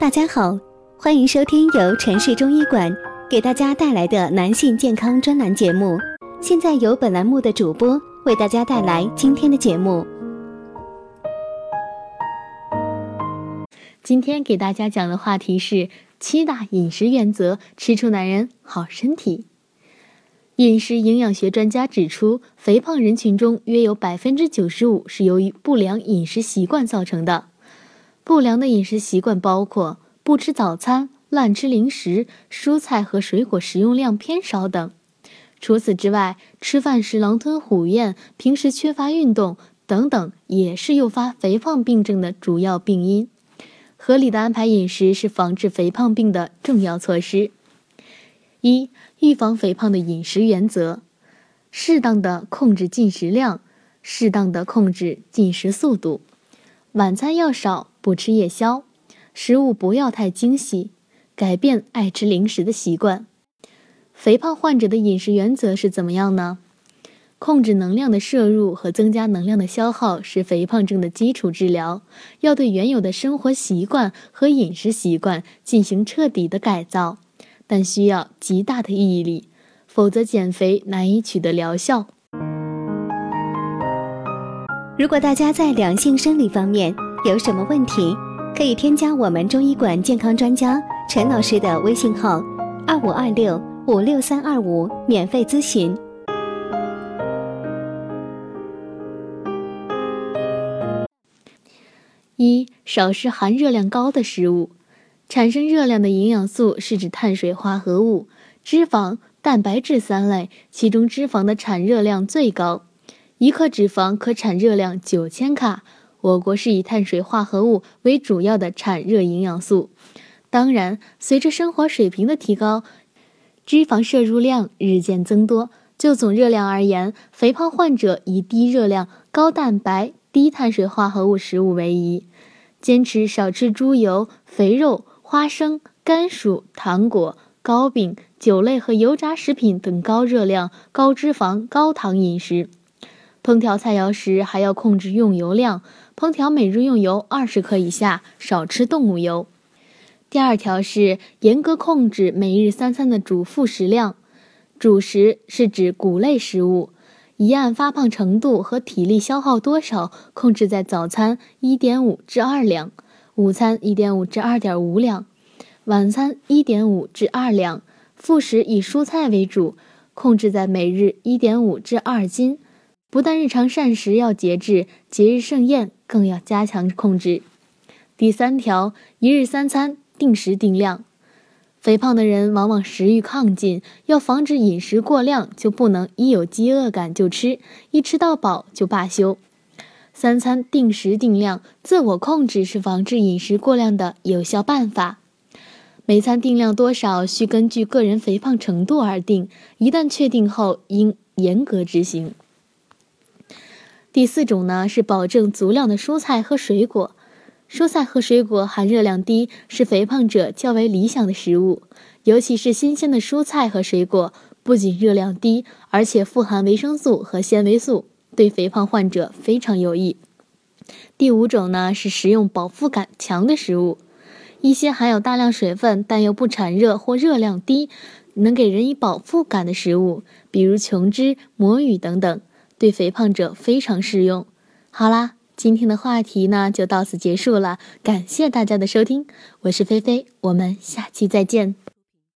大家好，欢迎收听由城市中医馆给大家带来的男性健康专栏节目。现在由本栏目的主播为大家带来今天的节目。今天给大家讲的话题是七大饮食原则，吃出男人好身体。饮食营养学专家指出，肥胖人群中约有百分之九十五是由于不良饮食习惯造成的。不良的饮食习惯包括不吃早餐、滥吃零食、蔬菜和水果食用量偏少等。除此之外，吃饭时狼吞虎咽、平时缺乏运动等等，也是诱发肥胖病症的主要病因。合理的安排饮食是防治肥胖病的重要措施。一、预防肥胖的饮食原则：适当的控制进食量，适当的控制进食速度，晚餐要少。不吃夜宵，食物不要太精细，改变爱吃零食的习惯。肥胖患者的饮食原则是怎么样呢？控制能量的摄入和增加能量的消耗是肥胖症的基础治疗。要对原有的生活习惯和饮食习惯进行彻底的改造，但需要极大的毅力，否则减肥难以取得疗效。如果大家在两性生理方面，有什么问题，可以添加我们中医馆健康专家陈老师的微信号：二五二六五六三二五，免费咨询。一、少吃含热量高的食物。产生热量的营养素是指碳水化合物、脂肪、蛋白质三类，其中脂肪的产热量最高，一克脂肪可产热量九千卡。我国是以碳水化合物为主要的产热营养素，当然，随着生活水平的提高，脂肪摄入量日渐增多。就总热量而言，肥胖患者以低热量、高蛋白、低碳水化合物食物为宜，坚持少吃猪油、肥肉、花生、甘薯、糖果、糕饼、酒类和油炸食品等高热量、高脂肪、高糖饮食。烹调菜肴时还要控制用油量。烹调每日用油二十克以下，少吃动物油。第二条是严格控制每日三餐的主副食量。主食是指谷类食物，一按发胖程度和体力消耗多少控制在早餐一点五至二两，午餐一点五至二点五两，晚餐一点五至二两。副食以蔬菜为主，控制在每日一点五至二斤。不但日常膳食要节制，节日盛宴更要加强控制。第三条，一日三餐定时定量。肥胖的人往往食欲亢进，要防止饮食过量，就不能一有饥饿感就吃，一吃到饱就罢休。三餐定时定量，自我控制是防治饮食过量的有效办法。每餐定量多少，需根据个人肥胖程度而定，一旦确定后，应严格执行。第四种呢是保证足量的蔬菜和水果，蔬菜和水果含热量低，是肥胖者较为理想的食物。尤其是新鲜的蔬菜和水果，不仅热量低，而且富含维生素和纤维素，对肥胖患者非常有益。第五种呢是食用饱腹感强的食物，一些含有大量水分但又不产热或热量低，能给人以饱腹感的食物，比如琼脂、魔芋等等。对肥胖者非常适用。好啦，今天的话题呢就到此结束了，感谢大家的收听，我是菲菲，我们下期再见。